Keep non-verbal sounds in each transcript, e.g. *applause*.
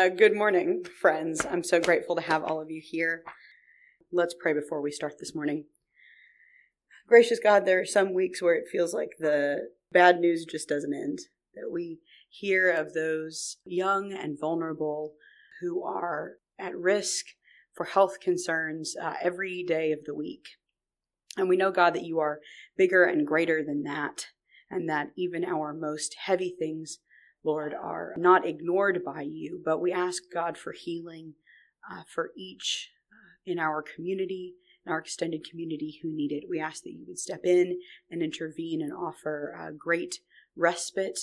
Uh, good morning, friends. I'm so grateful to have all of you here. Let's pray before we start this morning. Gracious God, there are some weeks where it feels like the bad news just doesn't end, that we hear of those young and vulnerable who are at risk for health concerns uh, every day of the week. And we know, God, that you are bigger and greater than that, and that even our most heavy things Lord, are not ignored by you, but we ask God for healing uh, for each uh, in our community, in our extended community who need it. We ask that you would step in and intervene and offer uh, great respite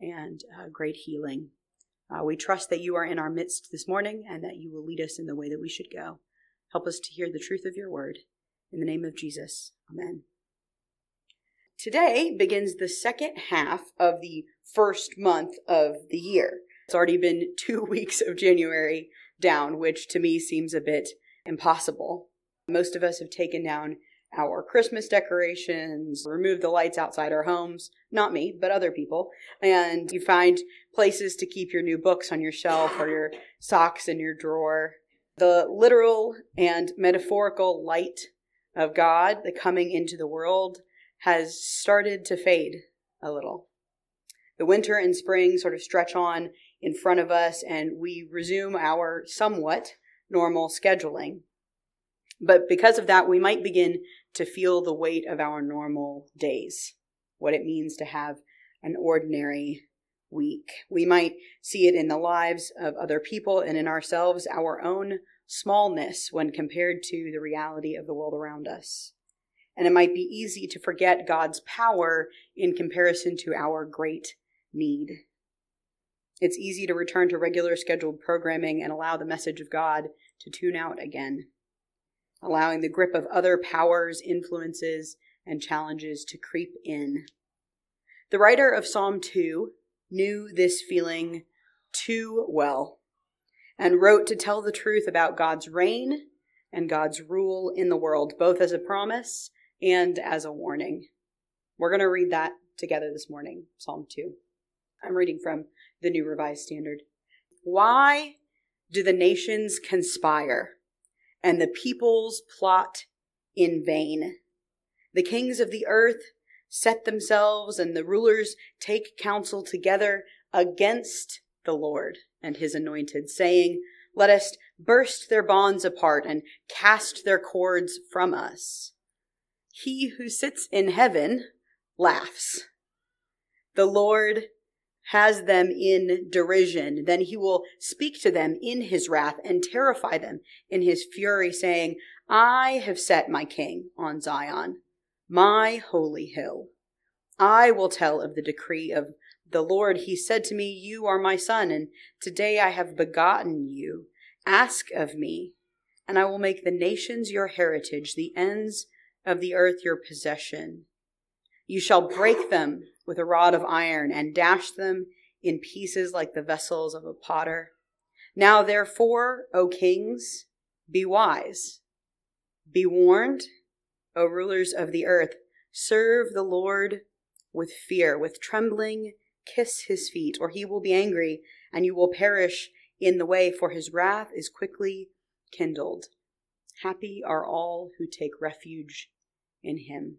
and uh, great healing. Uh, we trust that you are in our midst this morning and that you will lead us in the way that we should go. Help us to hear the truth of your word. In the name of Jesus, amen. Today begins the second half of the first month of the year. It's already been *laughs* two weeks of January down, which to me seems a bit impossible. Most of us have taken down our Christmas decorations, removed the lights outside our homes. Not me, but other people. And you find places to keep your new books on your shelf or your socks in your drawer. The literal and metaphorical light of God, the coming into the world, has started to fade a little. The winter and spring sort of stretch on in front of us, and we resume our somewhat normal scheduling. But because of that, we might begin to feel the weight of our normal days, what it means to have an ordinary week. We might see it in the lives of other people and in ourselves, our own smallness when compared to the reality of the world around us and it might be easy to forget God's power in comparison to our great need. It's easy to return to regular scheduled programming and allow the message of God to tune out again, allowing the grip of other powers, influences, and challenges to creep in. The writer of Psalm 2 knew this feeling too well and wrote to tell the truth about God's reign and God's rule in the world, both as a promise and as a warning. We're going to read that together this morning, Psalm 2. I'm reading from the New Revised Standard. Why do the nations conspire and the peoples plot in vain? The kings of the earth set themselves and the rulers take counsel together against the Lord and his anointed, saying, Let us burst their bonds apart and cast their cords from us. He who sits in heaven laughs. The Lord has them in derision. Then he will speak to them in his wrath and terrify them in his fury, saying, I have set my king on Zion, my holy hill. I will tell of the decree of the Lord. He said to me, You are my son, and today I have begotten you. Ask of me, and I will make the nations your heritage, the ends of the earth your possession. You shall break them with a rod of iron and dash them in pieces like the vessels of a potter. Now therefore, O kings, be wise. Be warned, O rulers of the earth, serve the Lord with fear, with trembling, kiss his feet, or he will be angry, and you will perish in the way, for his wrath is quickly kindled. Happy are all who take refuge in him.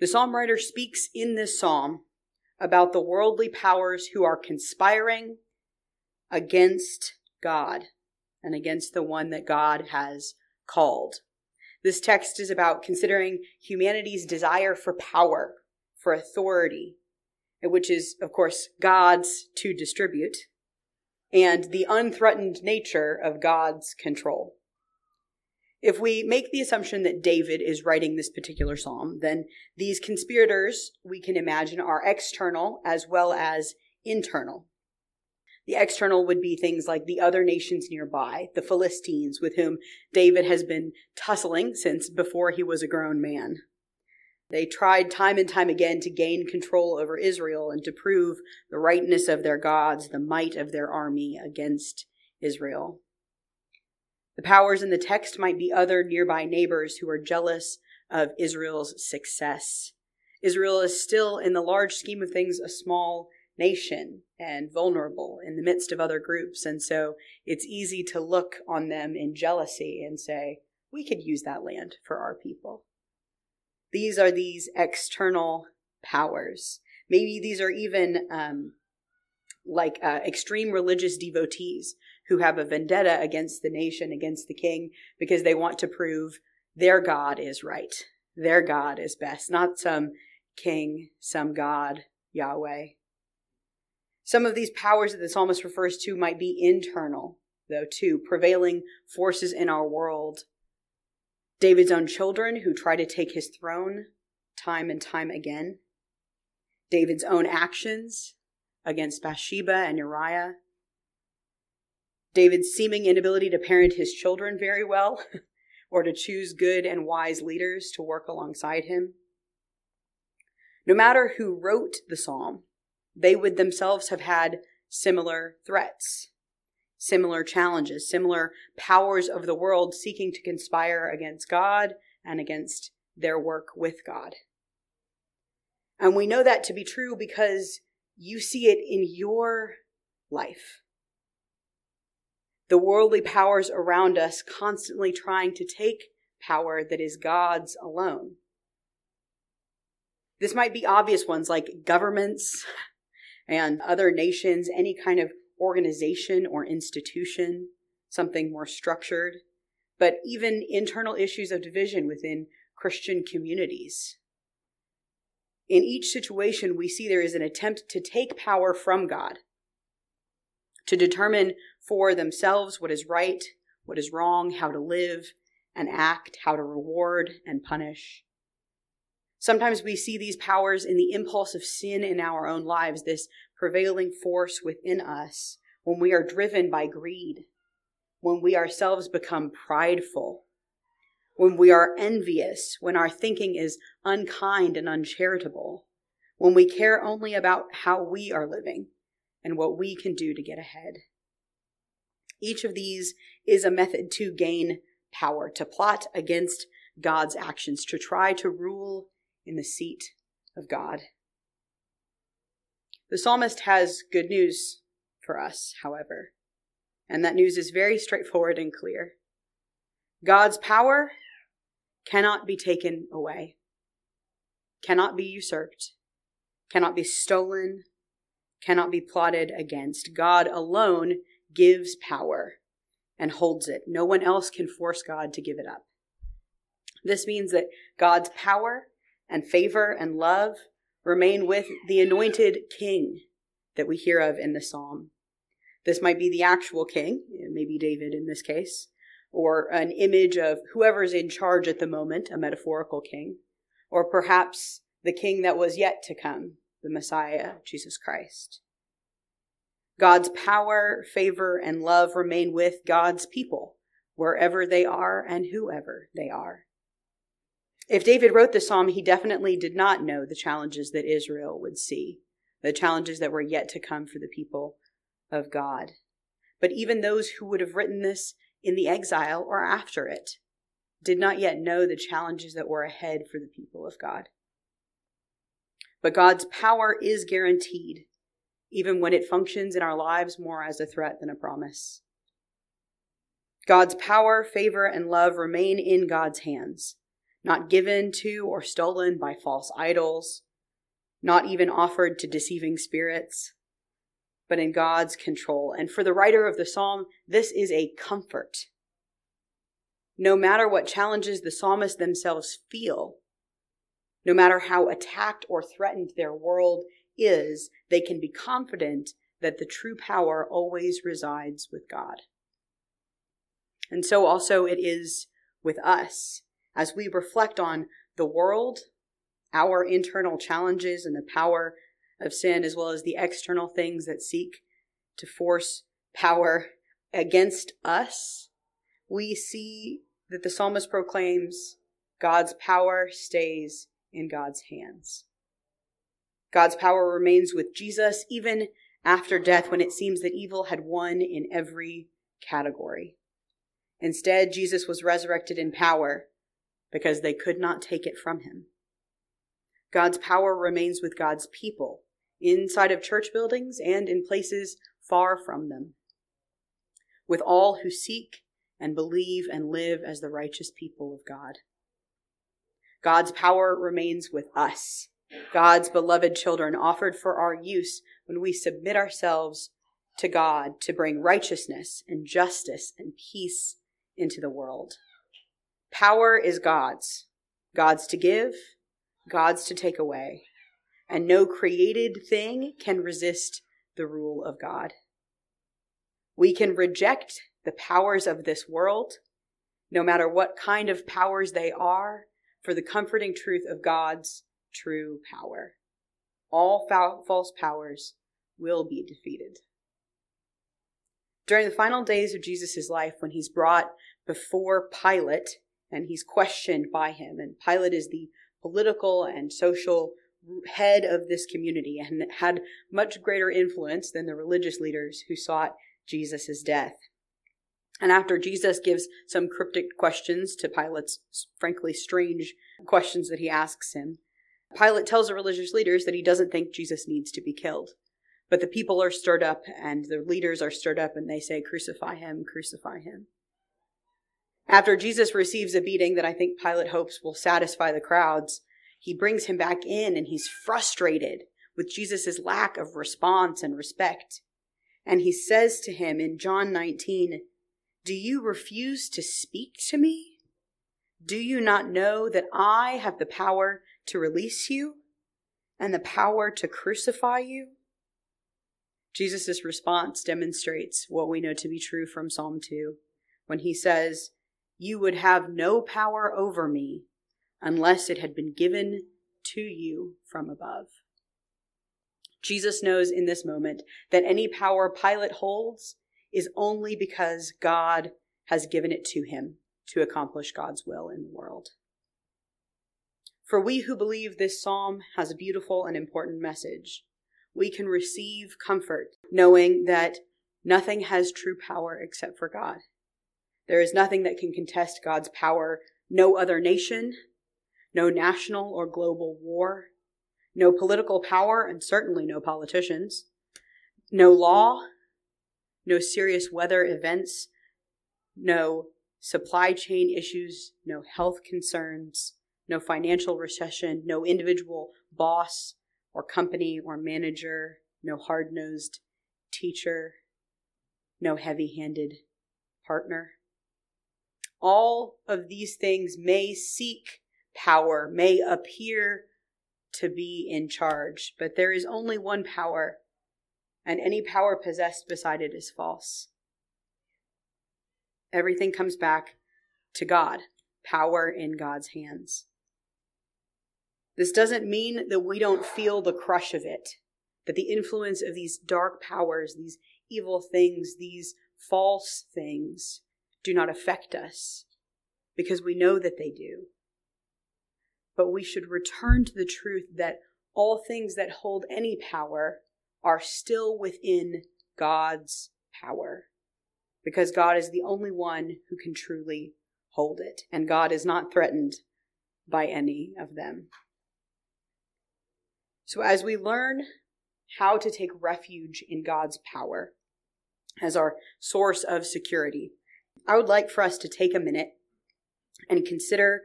The psalm writer speaks in this psalm about the worldly powers who are conspiring against God and against the one that God has called. This text is about considering humanity's desire for power, for authority, which is, of course, God's to distribute, and the unthreatened nature of God's control. If we make the assumption that David is writing this particular psalm, then these conspirators, we can imagine, are external as well as internal. The external would be things like the other nations nearby, the Philistines, with whom David has been tussling since before he was a grown man. They tried time and time again to gain control over Israel and to prove the rightness of their gods, the might of their army against Israel. The powers in the text might be other nearby neighbors who are jealous of Israel's success. Israel is still, in the large scheme of things, a small nation and vulnerable in the midst of other groups. And so it's easy to look on them in jealousy and say, we could use that land for our people. These are these external powers. Maybe these are even um, like uh, extreme religious devotees who have a vendetta against the nation, against the king, because they want to prove their God is right. Their God is best, not some king, some God, Yahweh. Some of these powers that the psalmist refers to might be internal, though, too, prevailing forces in our world. David's own children who try to take his throne time and time again. David's own actions against Bathsheba and Uriah. David's seeming inability to parent his children very well *laughs* or to choose good and wise leaders to work alongside him. No matter who wrote the psalm, they would themselves have had similar threats, similar challenges, similar powers of the world seeking to conspire against God and against their work with God. And we know that to be true because you see it in your life. The worldly powers around us constantly trying to take power that is God's alone. This might be obvious ones like governments *laughs* and other nations, any kind of organization or institution, something more structured, but even internal issues of division within Christian communities. In each situation, we see there is an attempt to take power from God, to determine for themselves what is right, what is wrong, how to live and act, how to reward and punish. Sometimes we see these powers in the impulse of sin in our own lives, this prevailing force within us when we are driven by greed, when we ourselves become prideful, when we are envious, when our thinking is unkind and uncharitable, when we care only about how we are living and what we can do to get ahead. Each of these is a method to gain power, to plot against God's actions, to try to rule in the seat of God. The psalmist has good news for us, however, and that news is very straightforward and clear. God's power cannot be taken away, cannot be usurped, cannot be stolen, cannot be plotted against. God alone gives power and holds it. No one else can force God to give it up. This means that God's power and favor and love remain with the anointed king that we hear of in the psalm. This might be the actual king, maybe David in this case, or an image of whoever's in charge at the moment, a metaphorical king, or perhaps the king that was yet to come, the Messiah, Jesus Christ. God's power, favor, and love remain with God's people, wherever they are and whoever they are. If David wrote the psalm, he definitely did not know the challenges that Israel would see, the challenges that were yet to come for the people of God. But even those who would have written this in the exile or after it did not yet know the challenges that were ahead for the people of God. But God's power is guaranteed, even when it functions in our lives more as a threat than a promise. God's power, favor, and love remain in God's hands not given to or stolen by false idols, not even offered to deceiving spirits, but in God's control. And for the writer of the psalm, this is a comfort. No matter what challenges the psalmists themselves feel, no matter how attacked or threatened their world is, they can be confident that the true power always resides with God. And so also it is with us as we reflect on the world, our internal challenges, and the power of sin, as well as the external things that seek to force power against us, we see that the psalmist proclaims God's power stays in God's hands. God's power remains with Jesus even after death when it seems that evil had won in every category. Instead, Jesus was resurrected in power because they could not take it from him. God's power remains with God's people, inside of church buildings and in places far from them, with all who seek and believe and live as the righteous people of God. God's power remains with us, God's beloved children, offered for our use when we submit ourselves to God to bring righteousness and justice and peace into the world. Power is God's, God's to give, God's to take away, and no created thing can resist the rule of God. We can reject the powers of this world, no matter what kind of powers they are, for the comforting truth of God's true power. All false powers will be defeated. During the final days of Jesus' life, when he's brought before Pilate and he's questioned by him, and Pilate is the political and social head of this community and had much greater influence than the religious leaders who sought Jesus' death. And after Jesus gives some cryptic questions to Pilate's frankly strange questions that he asks him, Pilate tells the religious leaders that he doesn't think Jesus needs to be killed. But the people are stirred up and the leaders are stirred up and they say, Crucify him, crucify him. After Jesus receives a beating that I think Pilate hopes will satisfy the crowds, he brings him back in and he's frustrated with Jesus' lack of response and respect. And he says to him in John 19, Do you refuse to speak to me? Do you not know that I have the power to release you and the power to crucify you? Jesus' response demonstrates what we know to be true from Psalm 2 when he says, You would have no power over me unless it had been given to you from above. Jesus knows in this moment that any power Pilate holds is only because God has given it to him to accomplish God's will in the world. For we who believe this psalm has a beautiful and important message, we can receive comfort knowing that nothing has true power except for God. There is nothing that can contest God's power. No other nation, no national or global war, no political power, and certainly no politicians, no law, no serious weather events, no supply chain issues, no health concerns, no financial recession, no individual boss or company or manager, no hard nosed teacher, no heavy handed partner. All of these things may seek power, may appear to be in charge, but there is only one power, and any power possessed beside it is false. Everything comes back to God, power in God's hands. This doesn't mean that we don't feel the crush of it, that the influence of these dark powers, these evil things, these false things do not affect us, because we know that they do. But we should return to the truth that all things that hold any power are still within God's power because God is the only one who can truly hold it, and God is not threatened by any of them. So, as we learn how to take refuge in God's power as our source of security, I would like for us to take a minute and consider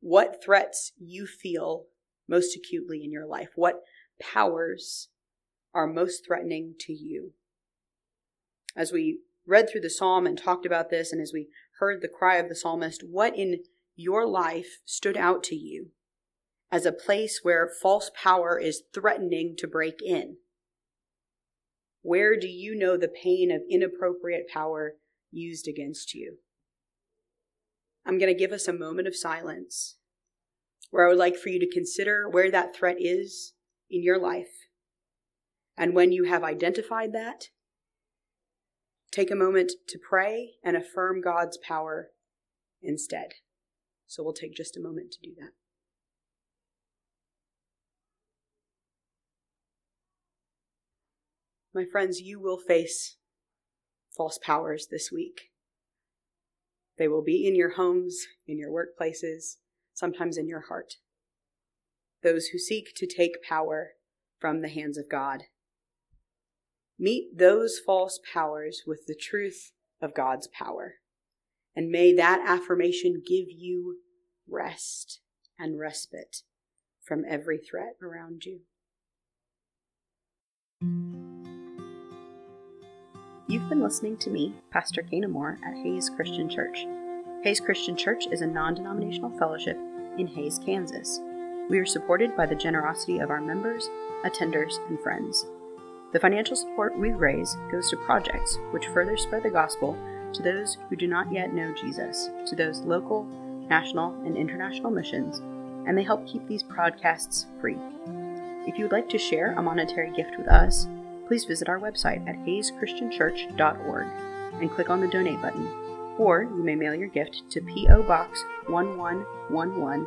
what threats you feel most acutely in your life, what powers are most threatening to you. As we read through the psalm and talked about this, and as we heard the cry of the psalmist, what in your life stood out to you as a place where false power is threatening to break in? Where do you know the pain of inappropriate power used against you? I'm going to give us a moment of silence where I would like for you to consider where that threat is in your life. And when you have identified that, take a moment to pray and affirm God's power instead. So we'll take just a moment to do that. My friends, you will face false powers this week. They will be in your homes, in your workplaces, sometimes in your heart. Those who seek to take power from the hands of God. Meet those false powers with the truth of God's power. And may that affirmation give you rest and respite from every threat around you. You've been listening to me, Pastor Kana Moore, at Hays Christian Church. Hays Christian Church is a non denominational fellowship in Hays, Kansas. We are supported by the generosity of our members, attenders, and friends. The financial support we raise goes to projects which further spread the gospel to those who do not yet know Jesus, to those local, national, and international missions, and they help keep these podcasts free. If you would like to share a monetary gift with us, please visit our website at hayschristianchurch.org and click on the donate button. Or you may mail your gift to P.O. Box 1111,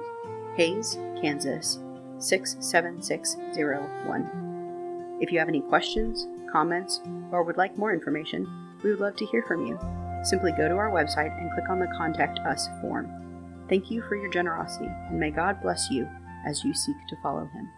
Hays, Kansas 67601. If you have any questions, comments, or would like more information, we would love to hear from you. Simply go to our website and click on the Contact Us form. Thank you for your generosity, and may God bless you as you seek to follow Him.